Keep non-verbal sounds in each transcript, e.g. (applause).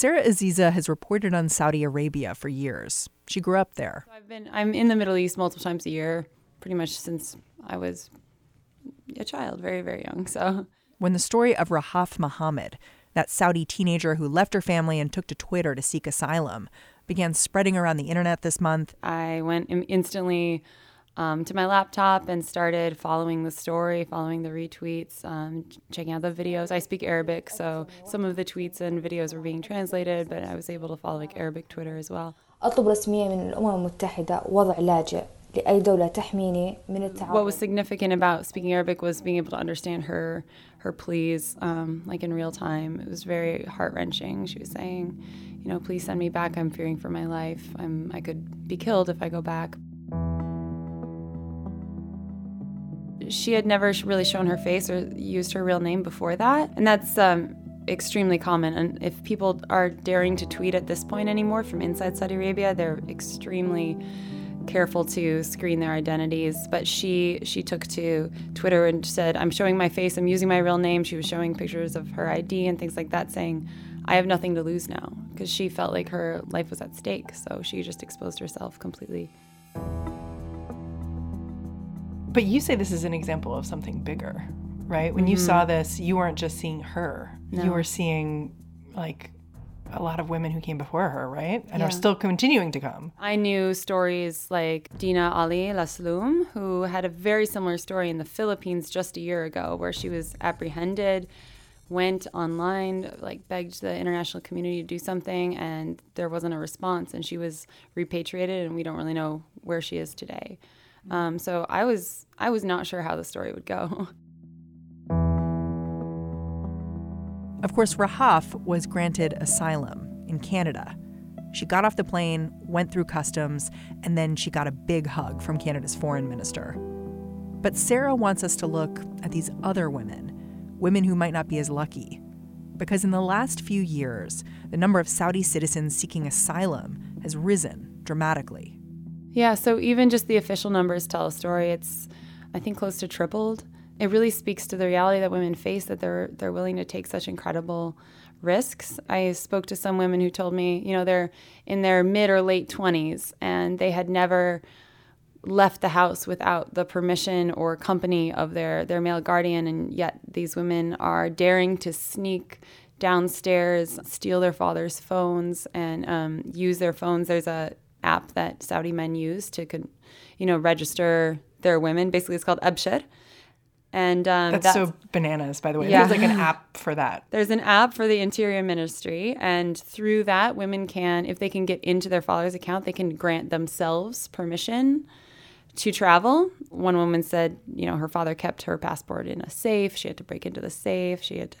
Sarah Aziza has reported on Saudi Arabia for years. She grew up there. I've been I'm in the Middle East multiple times a year, pretty much since I was a child, very very young. So when the story of Rahaf Mohammed, that Saudi teenager who left her family and took to Twitter to seek asylum, began spreading around the internet this month, I went instantly um, to my laptop and started following the story, following the retweets, um, checking out the videos. I speak Arabic, so some of the tweets and videos were being translated, but I was able to follow like Arabic Twitter as well. أطلب رسميا من الأمم المتحدة وضع لاجئ لأي دولة تحميني من التعرض. What was significant about speaking Arabic was being able to understand her her pleas, um, like in real time. It was very heart wrenching. She was saying, you know, please send me back. I'm fearing for my life. I'm I could be killed if I go back. She had never really shown her face or used her real name before that, and that's um, extremely common. And if people are daring to tweet at this point anymore from inside Saudi Arabia, they're extremely careful to screen their identities. But she she took to Twitter and said, "I'm showing my face. I'm using my real name." She was showing pictures of her ID and things like that, saying, "I have nothing to lose now," because she felt like her life was at stake. So she just exposed herself completely. But you say this is an example of something bigger, right? When mm-hmm. you saw this, you weren't just seeing her. No. You were seeing like a lot of women who came before her, right? And yeah. are still continuing to come. I knew stories like Dina Ali Lasloum, who had a very similar story in the Philippines just a year ago, where she was apprehended, went online, like begged the international community to do something, and there wasn't a response, and she was repatriated, and we don't really know where she is today. Um, so I was I was not sure how the story would go. (laughs) Of course, Rahaf was granted asylum in Canada. She got off the plane, went through customs, and then she got a big hug from Canada's foreign minister. But Sarah wants us to look at these other women, women who might not be as lucky. Because in the last few years, the number of Saudi citizens seeking asylum has risen dramatically. Yeah, so even just the official numbers tell a story. It's, I think, close to tripled it really speaks to the reality that women face that they're they're willing to take such incredible risks. I spoke to some women who told me, you know, they're in their mid or late 20s and they had never left the house without the permission or company of their their male guardian and yet these women are daring to sneak downstairs, steal their father's phones and um, use their phones. There's a app that Saudi men use to, you know, register their women. Basically, it's called Absher and um, that's, that's, so bananas, by the way. Yeah. There's like an (laughs) app for that. There's an app for the Interior Ministry, and through that, women can, if they can get into their father's account, they can grant themselves permission to travel. One woman said, you know, her father kept her passport in a safe. She had to break into the safe. She had to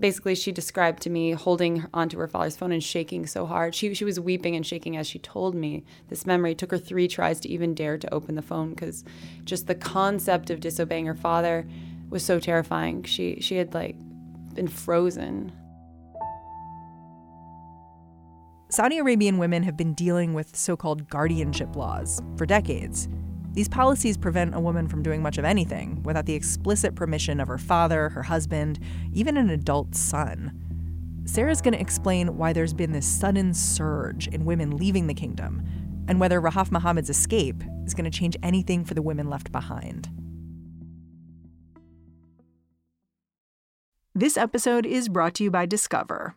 basically she described to me holding onto her father's phone and shaking so hard. She she was weeping and shaking as she told me this memory. It took her three tries to even dare to open the phone because just the concept of disobeying her father was so terrifying. She she had like been frozen. Saudi Arabian women have been dealing with so called guardianship laws for decades. These policies prevent a woman from doing much of anything without the explicit permission of her father, her husband, even an adult son. Sarah's going to explain why there's been this sudden surge in women leaving the kingdom and whether Rahaf Mohammed's escape is going to change anything for the women left behind. This episode is brought to you by Discover.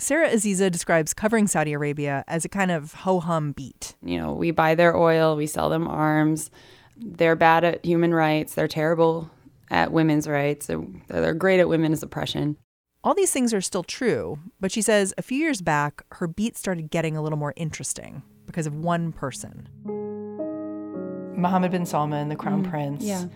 Sarah Aziza describes covering Saudi Arabia as a kind of ho hum beat. You know, we buy their oil, we sell them arms. They're bad at human rights, they're terrible at women's rights, they're, they're great at women's oppression. All these things are still true, but she says a few years back, her beat started getting a little more interesting because of one person. Mohammed bin Salman, the crown mm, prince. Yeah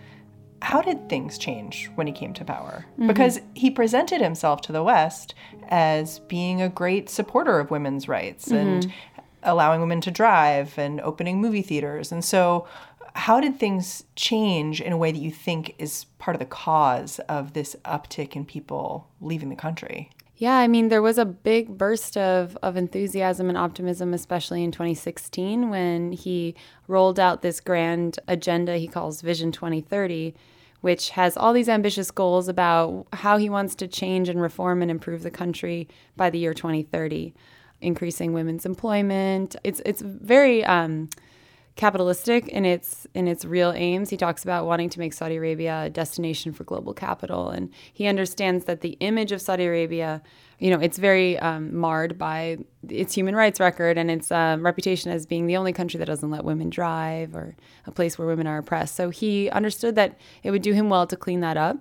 how did things change when he came to power? Mm-hmm. Because he presented himself to the West as being a great supporter of women's rights mm-hmm. and allowing women to drive and opening movie theaters. And so, how did things change in a way that you think is part of the cause of this uptick in people leaving the country? Yeah, I mean, there was a big burst of, of enthusiasm and optimism, especially in 2016 when he rolled out this grand agenda he calls Vision 2030, which has all these ambitious goals about how he wants to change and reform and improve the country by the year 2030, increasing women's employment. It's, it's very. Um, capitalistic in its in its real aims. He talks about wanting to make Saudi Arabia a destination for global capital, and he understands that the image of Saudi Arabia, you know, it's very um, marred by its human rights record and its um, reputation as being the only country that doesn't let women drive or a place where women are oppressed. So he understood that it would do him well to clean that up.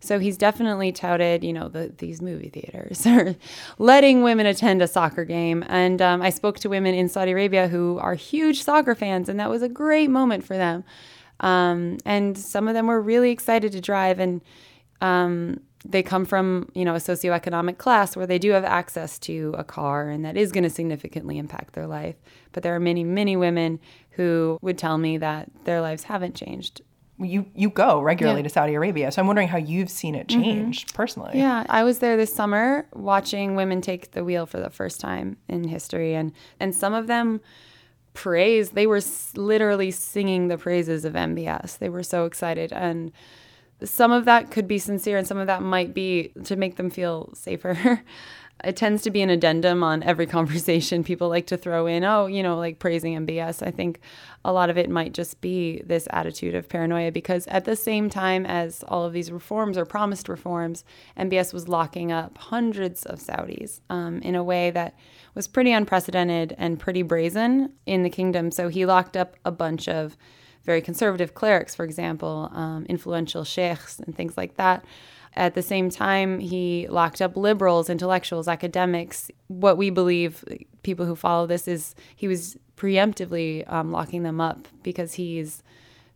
So he's definitely touted, you know, the, these movie theaters (laughs) or letting women attend a soccer game. And um, I spoke to women in Saudi Arabia who are huge soccer fans, and that was a great moment for them. Um, and some of them were really excited to drive, and um, they come from, you know, a socioeconomic class where they do have access to a car, and that is going to significantly impact their life. But there are many, many women who would tell me that their lives haven't changed you you go regularly yeah. to Saudi Arabia. So I'm wondering how you've seen it change mm-hmm. personally. Yeah, I was there this summer watching women take the wheel for the first time in history and and some of them praise they were literally singing the praises of MBS. They were so excited and some of that could be sincere and some of that might be to make them feel safer. (laughs) it tends to be an addendum on every (laughs) conversation. People like to throw in, oh, you know, like praising MBS. I think a lot of it might just be this attitude of paranoia because at the same time as all of these reforms or promised reforms, MBS was locking up hundreds of Saudis um, in a way that was pretty unprecedented and pretty brazen in the kingdom. So he locked up a bunch of very conservative clerics, for example, um, influential sheikhs and things like that. At the same time, he locked up liberals, intellectuals, academics. What we believe, people who follow this, is he was preemptively um, locking them up because he's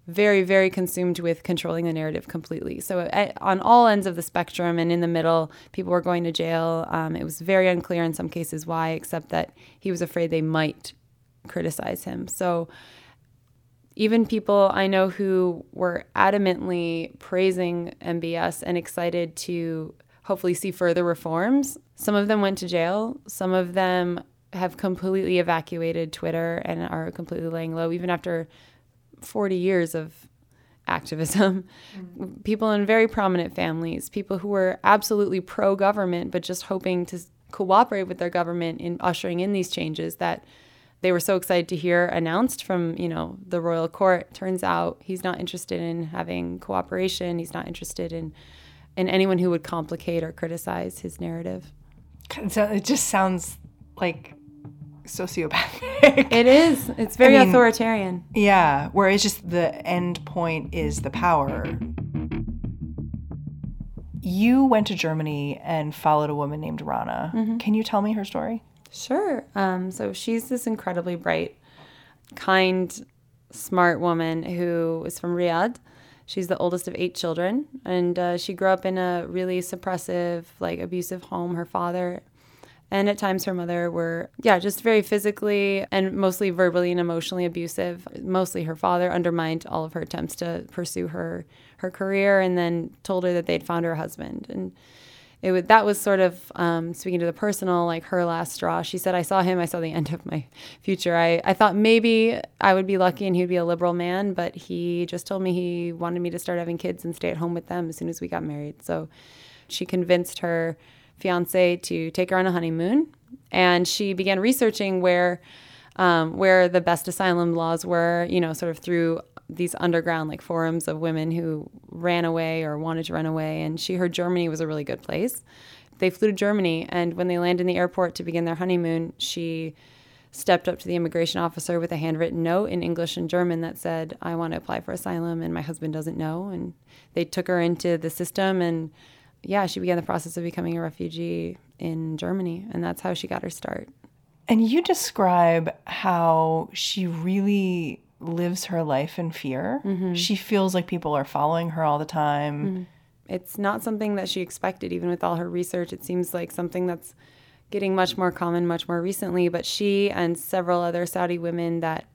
very, very consumed with controlling the narrative completely. So, at, on all ends of the spectrum and in the middle, people were going to jail. Um, it was very unclear in some cases why, except that he was afraid they might criticize him. So, even people I know who were adamantly praising MBS and excited to hopefully see further reforms. Some of them went to jail. Some of them have completely evacuated Twitter and are completely laying low, even after 40 years of activism. Mm-hmm. People in very prominent families, people who were absolutely pro government, but just hoping to cooperate with their government in ushering in these changes that they were so excited to hear announced from you know the royal court. Turns out he's not interested in having cooperation. He's not interested in in anyone who would complicate or criticize his narrative. So it just sounds like sociopathic. It is. It's (laughs) very I mean, authoritarian. yeah where it's just the end point is the power. You went to germany and followed a woman named rana. Mm-hmm. can you tell me her story Sure. Um, so she's this incredibly bright, kind, smart woman who is from Riyadh. She's the oldest of eight children, and uh, she grew up in a really suppressive, like abusive home. Her father and at times her mother were yeah just very physically and mostly verbally and emotionally abusive mostly her father undermined all of her attempts to pursue her her career and then told her that they'd found her husband and it would that was sort of um, speaking to the personal like her last straw. She said i saw him i saw the end of my future. I, I thought maybe i would be lucky and he'd be a liberal man but he just told me he wanted me to start having kids and stay at home with them as soon as we got married. So she convinced her fiance to take her on a honeymoon and she began researching where um, where the best asylum laws were, you know, sort of through these underground like forums of women who ran away or wanted to run away and she heard Germany was a really good place. They flew to Germany and when they landed in the airport to begin their honeymoon, she stepped up to the immigration officer with a handwritten note in English and German that said, "I want to apply for asylum and my husband doesn't know." And they took her into the system and yeah, she began the process of becoming a refugee in Germany and that's how she got her start. And you describe how she really lives her life in fear. Mm-hmm. She feels like people are following her all the time. It's not something that she expected, even with all her research. It seems like something that's getting much more common much more recently. But she and several other Saudi women that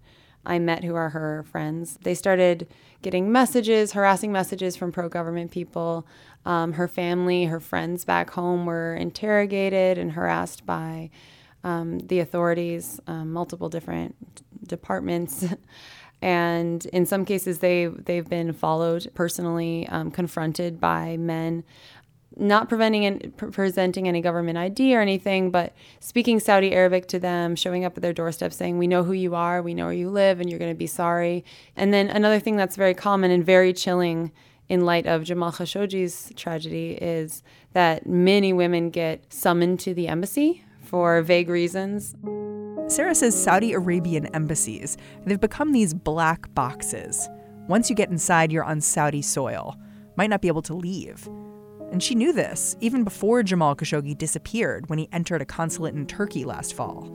I met who are her friends, they started getting messages, harassing messages from pro government people. Um, her family, her friends back home were interrogated and harassed by um, the authorities, um, multiple different departments. (laughs) and in some cases, they they've been followed personally, um, confronted by men, not preventing presenting any government ID or anything, but speaking Saudi Arabic to them, showing up at their doorstep, saying, "We know who you are, we know where you live, and you're going to be sorry." And then another thing that's very common and very chilling in light of Jamal Khashoggi's tragedy is that many women get summoned to the embassy for vague reasons. Sarah says Saudi Arabian embassies, they've become these black boxes. Once you get inside, you're on Saudi soil. Might not be able to leave. And she knew this even before Jamal Khashoggi disappeared when he entered a consulate in Turkey last fall.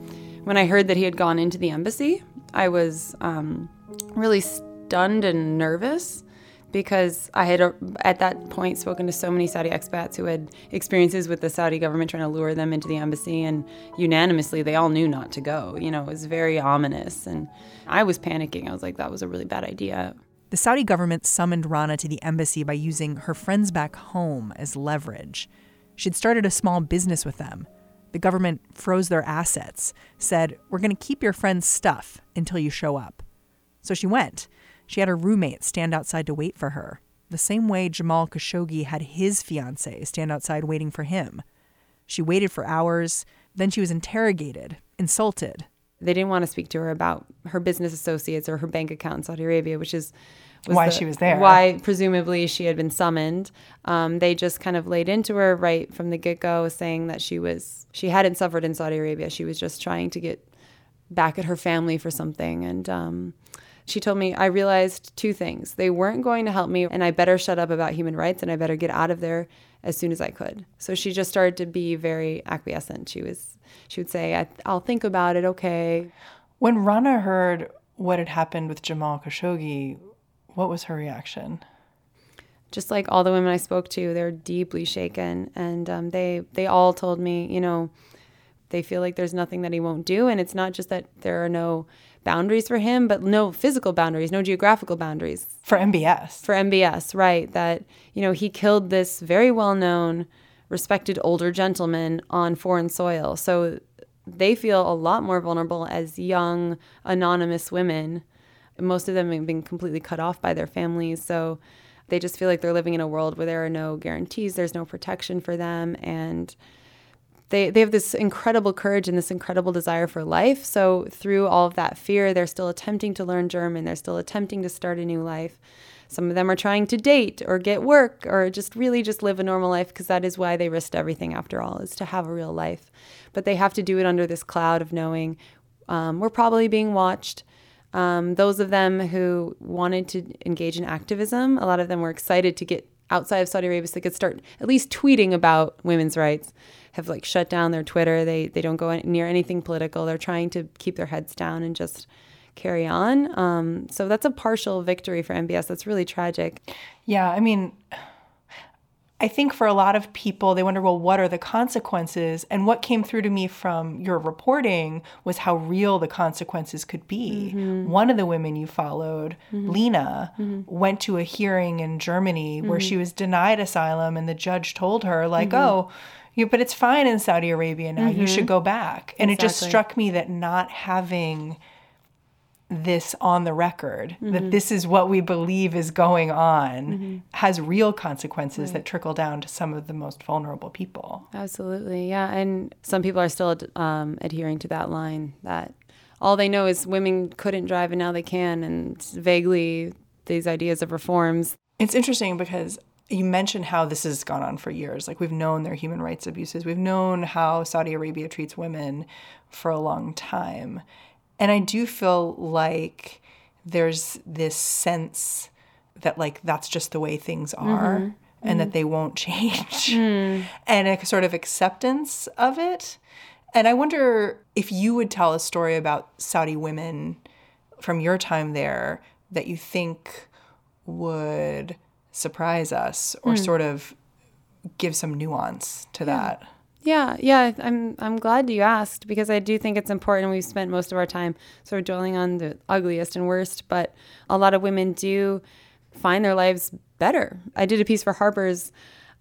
When I heard that he had gone into the embassy, I was um, really stunned and nervous because I had uh, at that point spoken to so many Saudi expats who had experiences with the Saudi government trying to lure them into the embassy, and unanimously they all knew not to go. You know, it was very ominous, and I was panicking. I was like, that was a really bad idea. The Saudi government summoned Rana to the embassy by using her friends back home as leverage. She'd started a small business with them. The government froze their assets, said, We're going to keep your friend's stuff until you show up. So she went. She had her roommate stand outside to wait for her, the same way Jamal Khashoggi had his fiancee stand outside waiting for him. She waited for hours, then she was interrogated, insulted. They didn't want to speak to her about her business associates or her bank account in Saudi Arabia, which is was Why the- she was there. Why presumably she had been summoned. Um, they just kind of laid into her right from the get go, saying that she was she hadn't suffered in Saudi Arabia. She was just trying to get back at her family for something. And um, she told me I realized two things: they weren't going to help me, and I better shut up about human rights, and I better get out of there as soon as I could. So she just started to be very acquiescent. She was she would say, I, "I'll think about it. Okay." When Rana heard what had happened with Jamal Khashoggi, what was her reaction? just like all the women I spoke to, they're deeply shaken, and um, they they all told me, you know, they feel like there's nothing that he won't do, and it's not just that there are no boundaries for him, but no physical boundaries, no geographical boundaries For MBS. for MBS, right? That you know he killed this very well known, respected older gentleman on foreign soil, so they feel a lot more vulnerable as young anonymous women. Most of them have been completely cut off by their families, so they just feel like they're living in a world where there are no guarantees, there's no protection for them, and they they have this incredible courage and this incredible desire for life. So through all of that fear, they're still attempting to learn German. They're still attempting to start a new life. Some of them are trying to date or get work or just really just live a normal life because that is why they risked everything after all is to have a real life. But they have to do it under this cloud of knowing um, we're probably being watched. Um, those of them who wanted to engage in activism, a lot of them were excited to get outside of Saudi Arabia so they could start at least tweeting about women's rights, have like shut down their Twitter. They, they don't go near anything political. They're trying to keep their heads down and just carry on. Um, so that's a partial victory for MBS. That's really tragic. Yeah, I mean, I think for a lot of people, they wonder, well, what are the consequences? And what came through to me from your reporting was how real the consequences could be. Mm-hmm. One of the women you followed, mm-hmm. Lena, mm-hmm. went to a hearing in Germany where she was denied asylum, and the judge told her, like, oh, you, but it's fine in Saudi Arabia now. You should go back. And it just struck me that not having this on the record that this is what we believe is going on has real consequences that trickle down to some of the most vulnerable people. Absolutely, yeah. And some people are still um, adhering to that line that all they know is women couldn't drive and now they can, and vaguely these ideas of reforms. It's interesting because you mentioned how this has gone on for years. Like we've known their human rights abuses. We've known how Saudi Arabia treats women for a long time. And I do feel like there's this sense that like that's just the way things are mm-hmm. and that mm-hmm. they won't (laughs) change. Mm. And a sort of acceptance of it. And I wonder if you would tell a story about Saudi women from your time there that you think would surprise us or mm. sort of give some nuance to yeah. that? Yeah, yeah, I'm I'm glad you asked because I do think it's important. We've spent most of our time sort of dwelling on the ugliest and worst, but a lot of women do find their lives better. I did a piece for Harper's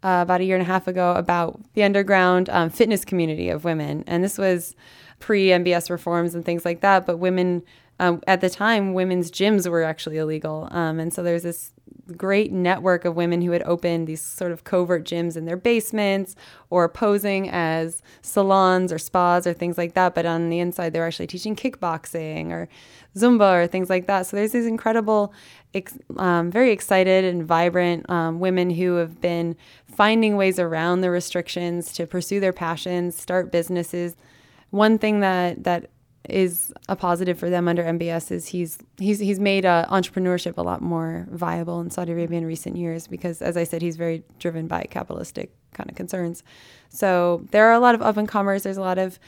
uh, about a year and a half ago about the underground um, fitness community of women, and this was pre MBS reforms and things like that. But women um, at the time, women's gyms were actually illegal, um, and so there's this great network of women who had opened these sort of covert gyms in their basements or posing as salons or spas or things like that. But on the inside, they were actually teaching kickboxing or Zumba or things like that. So there's these incredible, um, very excited and vibrant um, women who have been finding ways around the restrictions to pursue their passions, start businesses. One thing that that is a positive for them under MBS is he's he's he's made uh, entrepreneurship a lot more viable in Saudi Arabia in recent years because, as I said, he's very driven by capitalistic kind of concerns. So there are a lot of up and comers. There's a lot of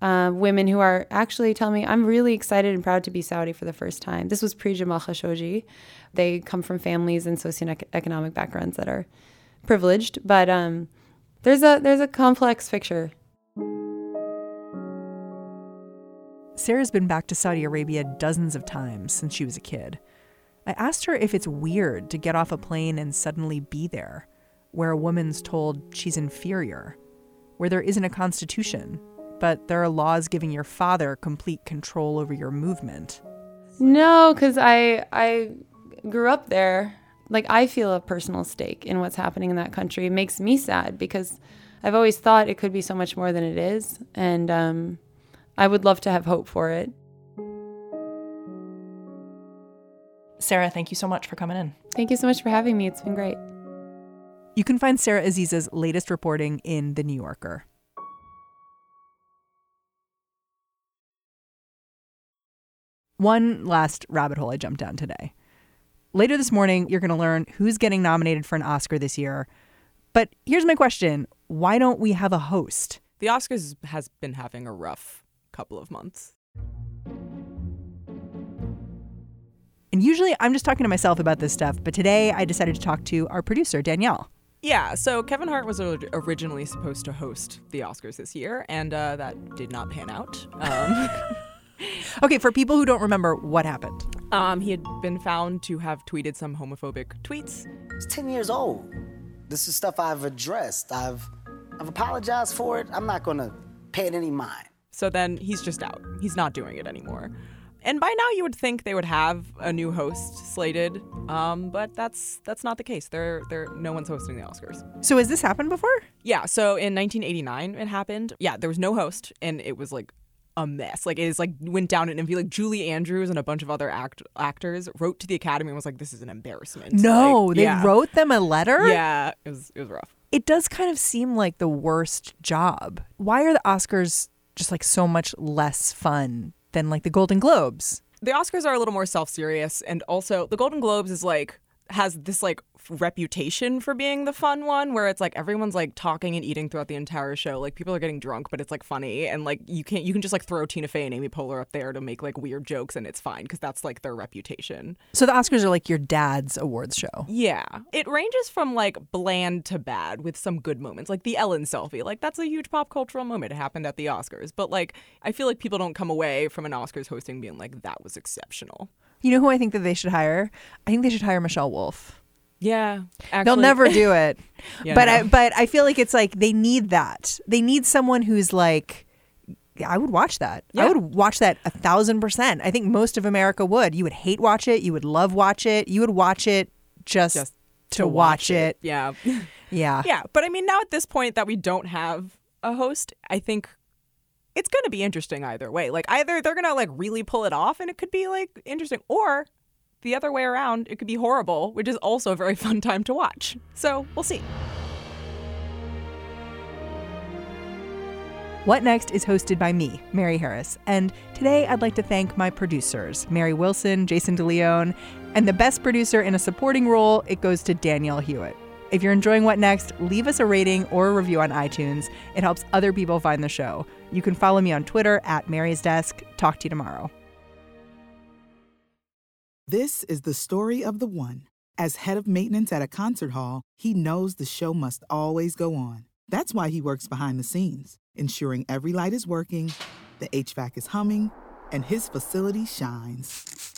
uh, women who are actually telling me, I'm really excited and proud to be Saudi for the first time. This was pre Jamal Khashoggi. They come from families and socioeconomic backgrounds that are privileged, but um, there's a there's a complex picture Sarah's been back to Saudi Arabia dozens of times since she was a kid. I asked her if it's weird to get off a plane and suddenly be there, where a woman's told she's inferior, where there isn't a constitution, but there are laws giving your father complete control over your movement. No, because I I grew up there. Like I feel a personal stake in what's happening in that country. It makes me sad because I've always thought it could be so much more than it is, and um, I would love to have hope for it. Sarah, thank you so much for coming in. Thank you so much for having me. It's been great. You can find Sarah Aziza's latest reporting in The New Yorker. One last rabbit hole I jumped down today. Later this morning, you're going to learn who's getting nominated for an Oscar this year. But here's my question why don't we have a host? The Oscars has been having a rough couple of months. And usually I'm just talking to myself about this stuff, but today I decided to talk to our producer, Danielle. Yeah, so Kevin Hart was originally supposed to host the Oscars this year, and uh, that did not pan out. Um, (laughs) okay, for people who don't remember, what happened? Um, he had been found to have tweeted some homophobic tweets. It's 10 years old. This is stuff I've addressed. I've, I've apologized for it. I'm not going to pay it any mind. So then he's just out. He's not doing it anymore. And by now you would think they would have a new host slated, um, but that's that's not the case. They're they're no one's hosting the Oscars. So has this happened before? Yeah. So in 1989 it happened. Yeah, there was no host, and it was like a mess. Like it is like went down and like Julie Andrews and a bunch of other act- actors wrote to the Academy and was like, "This is an embarrassment." No, like, they yeah. wrote them a letter. Yeah, it was it was rough. It does kind of seem like the worst job. Why are the Oscars just like so much less fun than like the Golden Globes. The Oscars are a little more self serious, and also the Golden Globes is like has this like reputation for being the fun one where it's like everyone's like talking and eating throughout the entire show. Like people are getting drunk, but it's like funny and like you can't you can just like throw Tina Fey and Amy Poehler up there to make like weird jokes and it's fine because that's like their reputation. So the Oscars are like your dad's awards show. Yeah. It ranges from like bland to bad with some good moments. Like the Ellen selfie. Like that's a huge pop cultural moment. It happened at the Oscars. But like I feel like people don't come away from an Oscars hosting being like that was exceptional. You know who I think that they should hire? I think they should hire Michelle Wolf. Yeah, actually. they'll never do it. (laughs) yeah, but no. I but I feel like it's like they need that. They need someone who's like. I would watch that. Yeah. I would watch that a thousand percent. I think most of America would. You would hate watch it. You would love watch it. You would watch it just, just to, to, watch, watch it. it. Yeah. (laughs) yeah. Yeah. But I mean, now at this point that we don't have a host, I think it's going to be interesting either way. Like either they're going to like really pull it off and it could be like interesting or the other way around, it could be horrible, which is also a very (laughs) fun time to watch. So we'll see. What Next is hosted by me, Mary Harris, and today I'd like to thank my producers, Mary Wilson, Jason DeLeon, and the best producer in a supporting role, it goes to Danielle Hewitt. If you're enjoying What Next, leave us a rating or a review on iTunes. It helps other people find the show. You can follow me on Twitter at Mary's Desk. Talk to you tomorrow. This is the story of the one. As head of maintenance at a concert hall, he knows the show must always go on. That's why he works behind the scenes, ensuring every light is working, the HVAC is humming, and his facility shines.